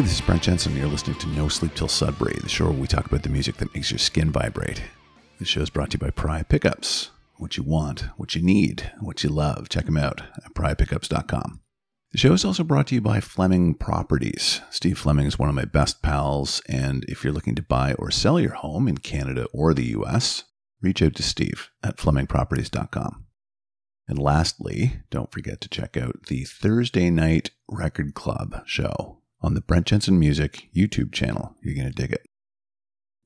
Hey, this is Brent Jensen. You're listening to No Sleep Till Sudbury, the show where we talk about the music that makes your skin vibrate. This show is brought to you by Pry Pickups. What you want, what you need, what you love. Check them out at prypickups.com. The show is also brought to you by Fleming Properties. Steve Fleming is one of my best pals, and if you're looking to buy or sell your home in Canada or the US, reach out to Steve at flemingproperties.com. And lastly, don't forget to check out the Thursday Night Record Club show on the Brent Jensen Music YouTube channel. You're going to dig it.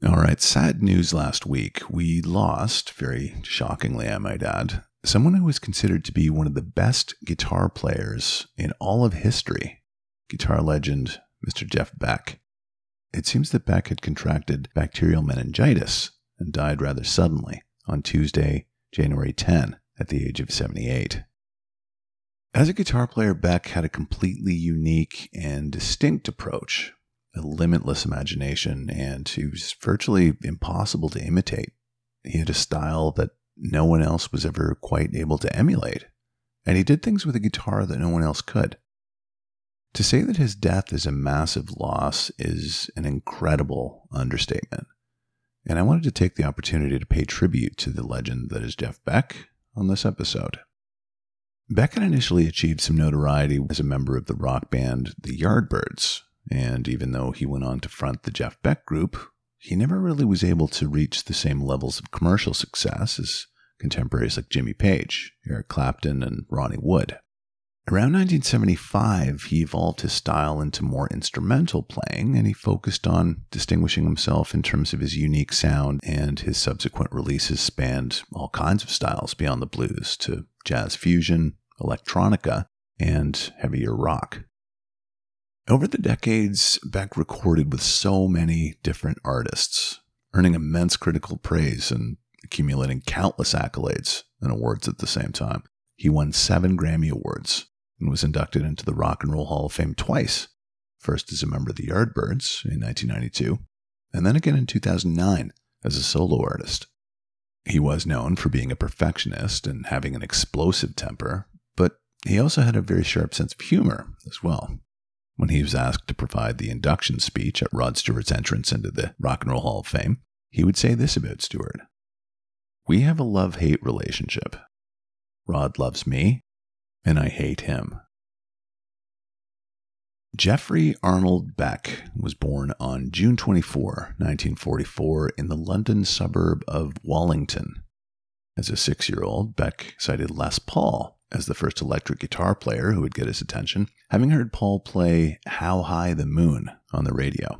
All right, sad news last week. We lost, very shockingly, I might add, someone who was considered to be one of the best guitar players in all of history, guitar legend Mr. Jeff Beck. It seems that Beck had contracted bacterial meningitis and died rather suddenly on Tuesday, January 10, at the age of 78. As a guitar player, Beck had a completely unique and distinct approach, a limitless imagination, and he was virtually impossible to imitate. He had a style that no one else was ever quite able to emulate, and he did things with a guitar that no one else could. To say that his death is a massive loss is an incredible understatement. And I wanted to take the opportunity to pay tribute to the legend that is Jeff Beck on this episode. Beck had initially achieved some notoriety as a member of the rock band The Yardbirds, and even though he went on to front the Jeff Beck Group, he never really was able to reach the same levels of commercial success as contemporaries like Jimmy Page, Eric Clapton, and Ronnie Wood. Around 1975, he evolved his style into more instrumental playing and he focused on distinguishing himself in terms of his unique sound, and his subsequent releases spanned all kinds of styles beyond the blues to jazz fusion, electronica, and heavier rock. Over the decades, Beck recorded with so many different artists, earning immense critical praise and accumulating countless accolades and awards at the same time. He won seven Grammy Awards and was inducted into the Rock and Roll Hall of Fame twice, first as a member of the Yardbirds in 1992, and then again in 2009 as a solo artist. He was known for being a perfectionist and having an explosive temper, he also had a very sharp sense of humor as well. When he was asked to provide the induction speech at Rod Stewart's entrance into the Rock and Roll Hall of Fame, he would say this about Stewart We have a love hate relationship. Rod loves me, and I hate him. Jeffrey Arnold Beck was born on June 24, 1944, in the London suburb of Wallington. As a six year old, Beck cited Les Paul as the first electric guitar player who would get his attention, having heard Paul play How High the Moon on the radio.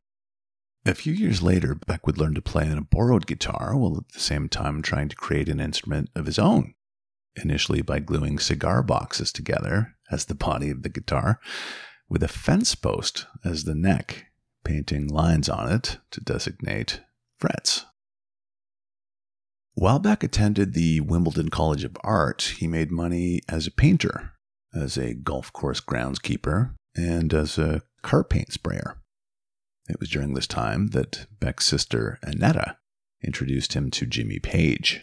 A few years later, Beck would learn to play on a borrowed guitar while at the same time trying to create an instrument of his own, initially by gluing cigar boxes together as the body of the guitar, with a fence post as the neck, painting lines on it to designate frets. While Beck attended the Wimbledon College of Art, he made money as a painter, as a golf course groundskeeper, and as a car paint sprayer. It was during this time that Beck's sister, Annetta, introduced him to Jimmy Page.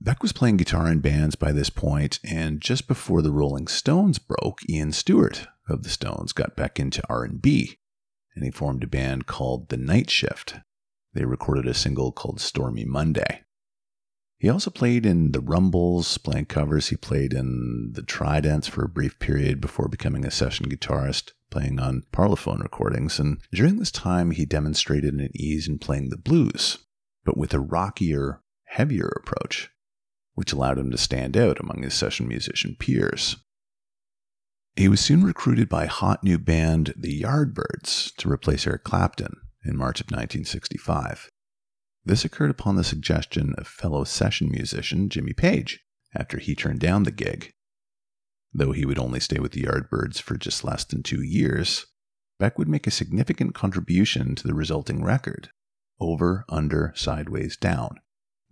Beck was playing guitar in bands by this point, and just before the Rolling Stones broke, Ian Stewart of the Stones got Beck into R&B, and he formed a band called The Night Shift they recorded a single called Stormy Monday. He also played in the Rumbles, playing covers. He played in the Tridents for a brief period before becoming a session guitarist, playing on Parlophone recordings. And during this time, he demonstrated an ease in playing the blues, but with a rockier, heavier approach, which allowed him to stand out among his session musician peers. He was soon recruited by hot new band The Yardbirds to replace Eric Clapton, in March of 1965. This occurred upon the suggestion of fellow session musician Jimmy Page after he turned down the gig. Though he would only stay with the Yardbirds for just less than two years, Beck would make a significant contribution to the resulting record Over, Under, Sideways, Down,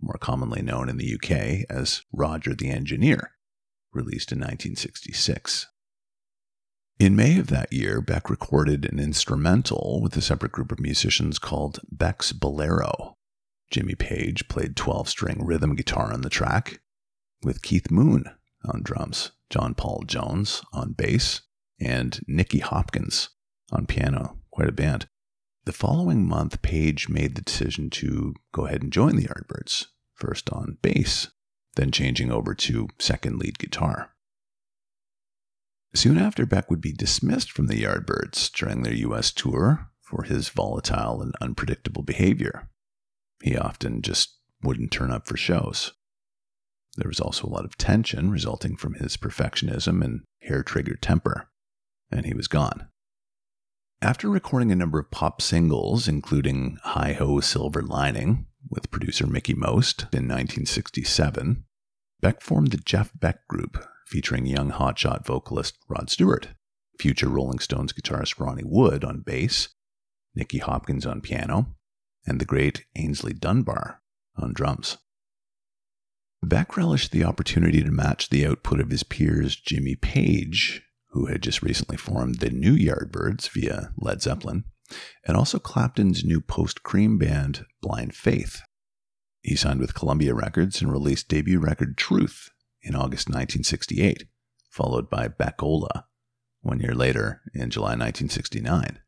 more commonly known in the UK as Roger the Engineer, released in 1966. In May of that year, Beck recorded an instrumental with a separate group of musicians called Beck's Bolero. Jimmy Page played 12 string rhythm guitar on the track, with Keith Moon on drums, John Paul Jones on bass, and Nicky Hopkins on piano, quite a band. The following month, Page made the decision to go ahead and join the Yardbirds, first on bass, then changing over to second lead guitar. Soon after, Beck would be dismissed from the Yardbirds during their US tour for his volatile and unpredictable behavior. He often just wouldn't turn up for shows. There was also a lot of tension resulting from his perfectionism and hair trigger temper, and he was gone. After recording a number of pop singles, including Hi Ho Silver Lining with producer Mickie Most in 1967, Beck formed the Jeff Beck Group, featuring young hotshot vocalist Rod Stewart, future Rolling Stones guitarist Ronnie Wood on bass, Nicky Hopkins on piano, and the great Aynsley Dunbar on drums. Beck relished the opportunity to match the output of his peers Jimmy Page, who had just recently formed the New Yardbirds via Led Zeppelin, and also Clapton's new post Cream band Blind Faith. He signed with Columbia Records and released debut record Truth in August 1968, followed by Beck-Ola one year later in July 1969.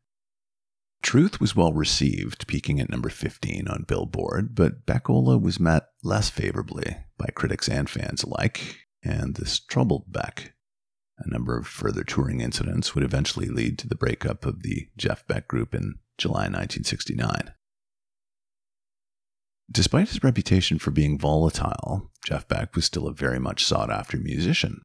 Truth was well received, peaking at number 15 on Billboard, but Beck-Ola was met less favorably by critics and fans alike, and this troubled Beck. A number of further touring incidents would eventually lead to the breakup of the Jeff Beck Group in July 1969. Despite his reputation for being volatile, Jeff Beck was still a very much sought after musician.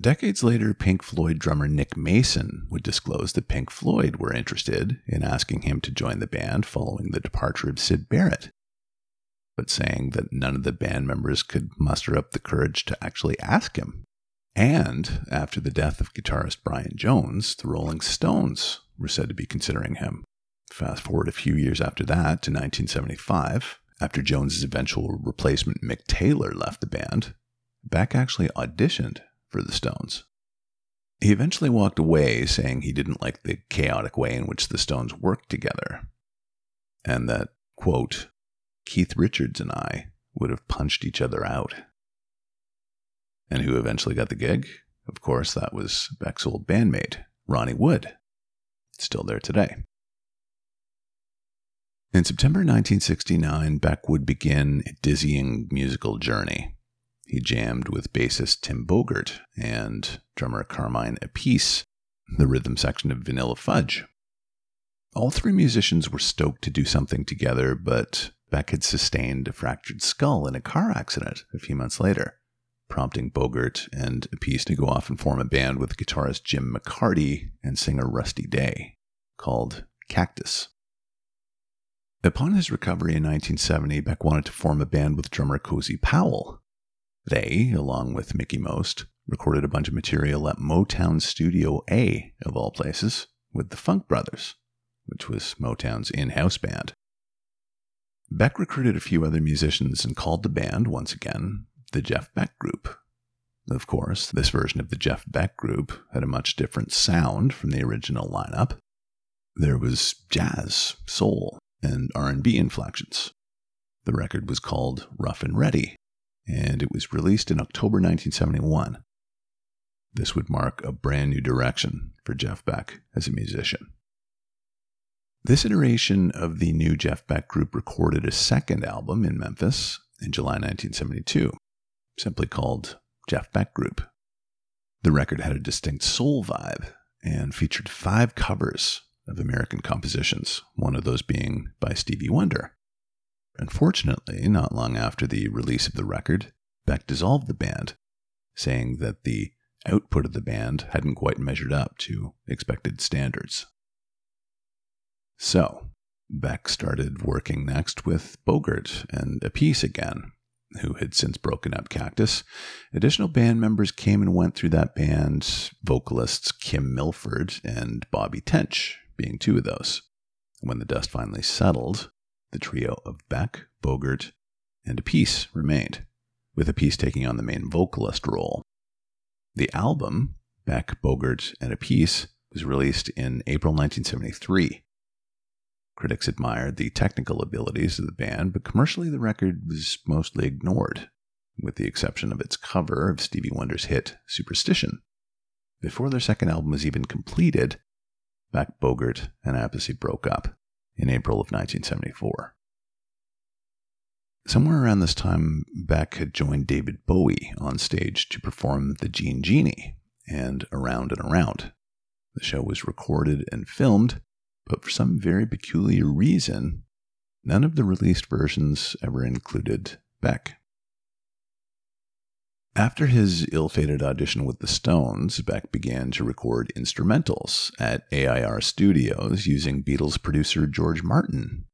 Decades later, Pink Floyd drummer Nick Mason would disclose that Pink Floyd were interested in asking him to join the band following the departure of Syd Barrett, but saying that none of the band members could muster up the courage to actually ask him. And after the death of guitarist Brian Jones, the Rolling Stones were said to be considering him. Fast forward a few years after that to 1975, after Jones's eventual replacement Mick Taylor left the band, Beck actually auditioned for the Stones. He eventually walked away, saying he didn't like the chaotic way in which the Stones worked together, and that, quote, Keith Richards and I would have punched each other out. And who eventually got the gig? Of course, that was Beck's old bandmate, Ronnie Wood, still there today. In September 1969, Beck would begin a dizzying musical journey. He jammed with bassist Tim Bogert and drummer Carmine Appice, the rhythm section of Vanilla Fudge. All three musicians were stoked to do something together, but Beck had sustained a fractured skull in a car accident a few months later, prompting Bogert and Appice to go off and form a band with guitarist Jim McCarty and singer Rusty Day called Cactus. Upon his recovery in 1970, Beck wanted to form a band with drummer Cozy Powell. They, along with Mickie Most, recorded a bunch of material at Motown Studio A, of all places, with the Funk Brothers, which was Motown's in house band. Beck recruited a few other musicians and called the band, once again, the Jeff Beck Group. Of course, this version of the Jeff Beck Group had a much different sound from the original lineup. There was jazz, soul, and R&B inflections. The record was called Rough and Ready, and it was released in October 1971. This would mark a brand new direction for Jeff Beck as a musician. This iteration of the new Jeff Beck group recorded a second album in Memphis in July 1972, simply called Jeff Beck Group. The record had a distinct soul vibe and featured five covers of American compositions, one of those being by Stevie Wonder. Unfortunately, not long after the release of the record, Beck dissolved the band, saying that the output of the band hadn't quite measured up to expected standards. So, Beck started working next with Bogert and Appice again, who had since broken up Cactus. Additional band members came and went through that band, vocalists Kim Milford and Bobby Tench being two of those. When the dust finally settled, the trio of Beck, Bogert, and Appice remained, with Appice taking on the main vocalist role. The album, Beck, Bogert, and Appice, was released in April 1973. Critics admired the technical abilities of the band, but commercially the record was mostly ignored, with the exception of its cover of Stevie Wonder's hit Superstition. Before their second album was even completed, Beck, Bogert, and Appice broke up in April of 1974. Somewhere around this time, Beck had joined David Bowie on stage to perform The Jean Genie and Around and Around. The show was recorded and filmed, but for some very peculiar reason, none of the released versions ever included Beck. After his ill fated audition with the Stones, Beck began to record instrumentals at AIR Studios using Beatles producer George Martin.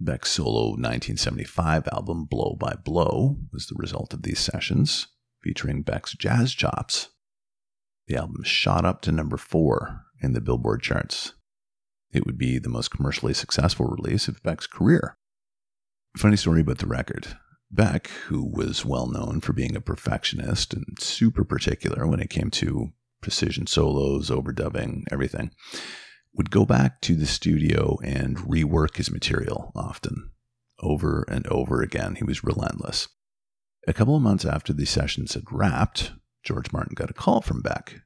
Beck's solo 1975 album Blow by Blow was the result of these sessions, featuring Beck's jazz chops. The album shot up to number four in the Billboard charts. It would be the most commercially successful release of Beck's career. Funny story about the record. Beck, who was well known for being a perfectionist and super particular when it came to precision solos, overdubbing, everything, would go back to the studio and rework his material often, over and over again. He was relentless. A couple of months after the sessions had wrapped, George Martin got a call from Beck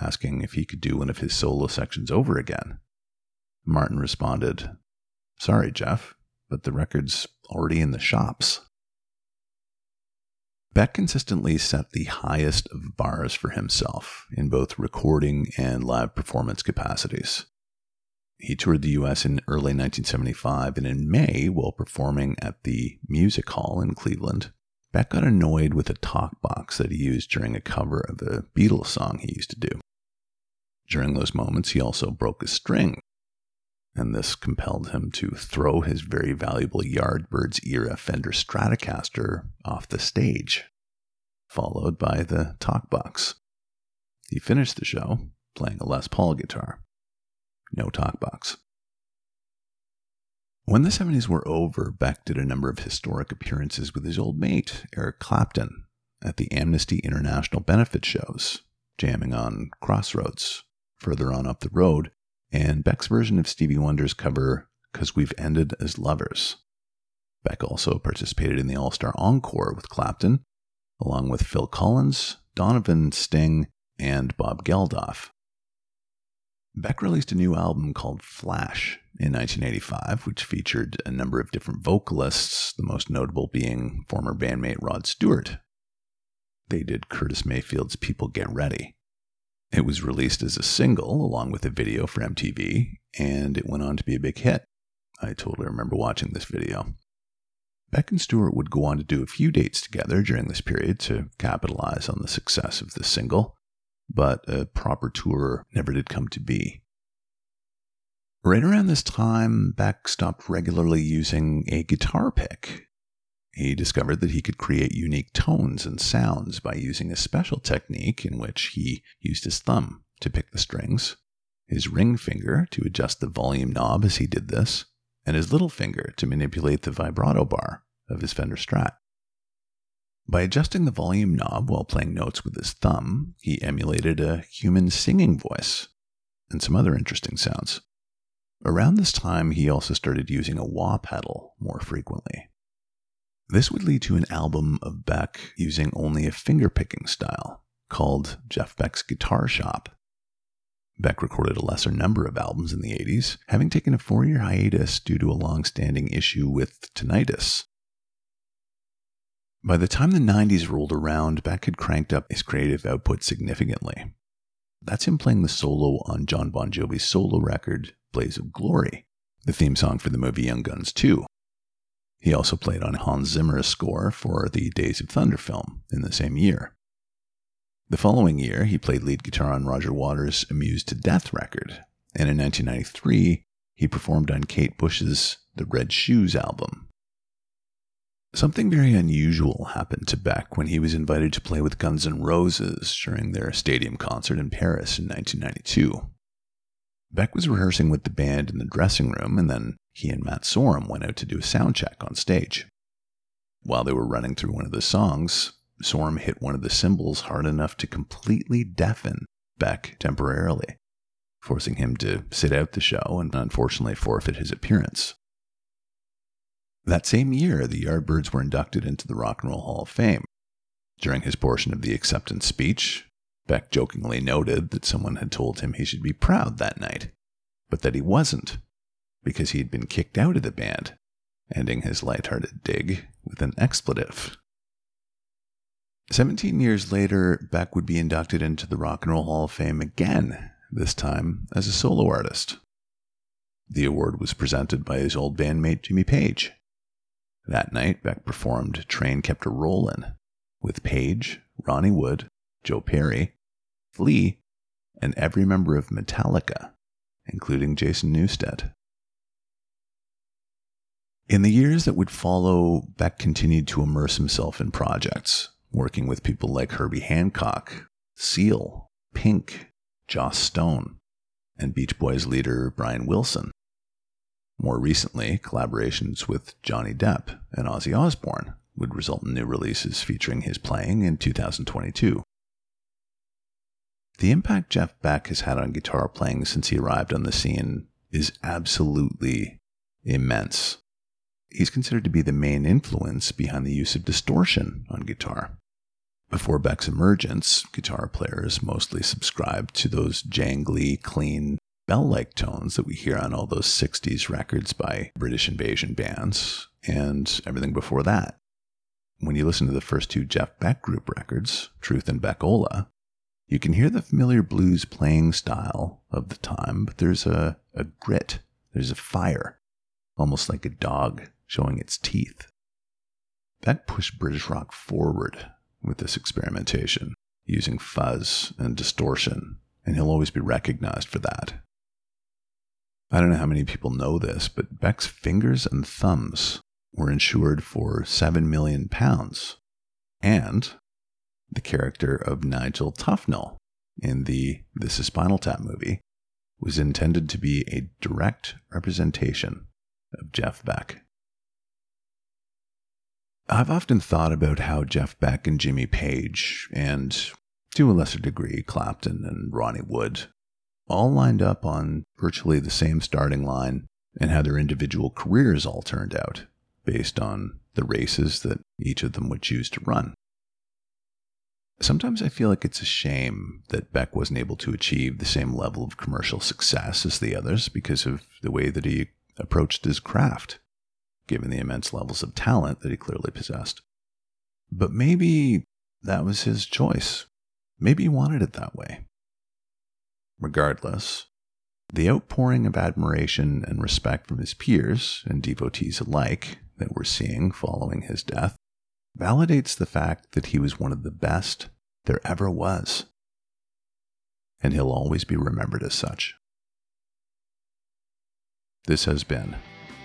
asking if he could do one of his solo sections over again. Martin responded, Sorry, Jeff, but the record's already in the shops. Beck consistently set the highest of bars for himself in both recording and live performance capacities. He toured the US in early 1975, and in May, while performing at the Music Hall in Cleveland, Beck got annoyed with a talk box that he used during a cover of a Beatles song he used to do. During those moments, he also broke a string, and this compelled him to throw his very valuable Yardbirds era Fender Stratocaster off the stage, followed by the talk box. He finished the show playing a Les Paul guitar. No talk box. When the 70s were over, Beck did a number of historic appearances with his old mate, Eric Clapton, at the Amnesty International benefit shows, jamming on Crossroads, further on up the road, and Beck's version of Stevie Wonder's cover, Cause We've Ended as Lovers. Beck also participated in the All Star Encore with Clapton, along with Phil Collins, Donovan Sting, and Bob Geldof. Beck released a new album called Flash in 1985, which featured a number of different vocalists, the most notable being former bandmate Rod Stewart. They did Curtis Mayfield's People Get Ready. It was released as a single along with a video for MTV, and it went on to be a big hit. I totally remember watching this video. Beck and Stewart would go on to do a few dates together during this period to capitalize on the success of the single, but a proper tour never did come to be. Right around this time, Beck stopped regularly using a guitar pick he discovered that he could create unique tones and sounds by using a special technique in which he used his thumb to pick the strings, his ring finger to adjust the volume knob as he did this, and his little finger to manipulate the vibrato bar of his Fender Strat. By adjusting the volume knob while playing notes with his thumb, he emulated a human singing voice and some other interesting sounds. Around this time, he also started using a wah pedal more frequently. This would lead to an album of Beck using only a fingerpicking style called Jeff Beck's Guitar Shop. Beck recorded a lesser number of albums in the 80s, having taken a four year hiatus due to a long standing issue with tinnitus. By the time the 90s rolled around, Beck had cranked up his creative output significantly. That's him playing the solo on Jon Bon Jovi's solo record, Blaze of Glory, the theme song for the movie Young Guns 2, he also played on Hans Zimmer's score for the Days of Thunder film in the same year. The following year, he played lead guitar on Roger Waters' Amused to Death record, and in 1993, he performed on Kate Bush's The Red Shoes album. Something very unusual happened to Beck when he was invited to play with Guns N' Roses during their stadium concert in Paris in 1992. Beck was rehearsing with the band in the dressing room, and then he and Matt Sorum went out to do a sound check on stage. While they were running through one of the songs, Sorum hit one of the cymbals hard enough to completely deafen Beck temporarily, forcing him to sit out the show and unfortunately forfeit his appearance. That same year, the Yardbirds were inducted into the Rock and Roll Hall of Fame. During his portion of the acceptance speech, Beck jokingly noted that someone had told him he should be proud that night but that he wasn't, because he'd been kicked out of the band, ending his light-hearted dig with an expletive. 17 years later, Beck would be inducted into the Rock and Roll Hall of Fame again, this time as a solo artist. The award was presented by his old bandmate Jimmy Page. That night, Beck performed Train Kept a Rollin' with Page, Ronnie Wood, Joe Perry, Flea, and every member of Metallica, including Jason Newsted. In the years that would follow, Beck continued to immerse himself in projects, working with people like Herbie Hancock, Seal, Pink, Joss Stone, and Beach Boys leader Brian Wilson. More recently, collaborations with Johnny Depp and Ozzy Osbourne would result in new releases featuring his playing in 2022. The impact Jeff Beck has had on guitar playing since he arrived on the scene is absolutely immense. He's considered to be the main influence behind the use of distortion on guitar. Before Beck's emergence, guitar players mostly subscribed to those jangly, clean, bell like tones that we hear on all those 60s records by British invasion bands and everything before that. When you listen to the first two Jeff Beck group records, Truth and Beck-Ola, you can hear the familiar blues playing style of the time, but there's a, a grit, there's a fire, almost like a dog showing its teeth. Beck pushed British rock forward with this experimentation, using fuzz and distortion, and he'll always be recognized for that. I don't know how many people know this, but Beck's fingers and thumbs were insured for 7 million pounds. And the character of Nigel Tufnel in the This is Spinal Tap movie was intended to be a direct representation of Jeff Beck. I've often thought about how Jeff Beck and Jimmy Page, and to a lesser degree, Clapton and Ronnie Wood, all lined up on virtually the same starting line and how their individual careers all turned out based on the races that each of them would choose to run. Sometimes I feel like it's a shame that Beck wasn't able to achieve the same level of commercial success as the others because of the way that he approached his craft, given the immense levels of talent that he clearly possessed. But maybe that was his choice. Maybe he wanted it that way. Regardless, the outpouring of admiration and respect from his peers and devotees alike that we're seeing following his death validates the fact that he was one of the best there ever was. And he'll always be remembered as such. This has been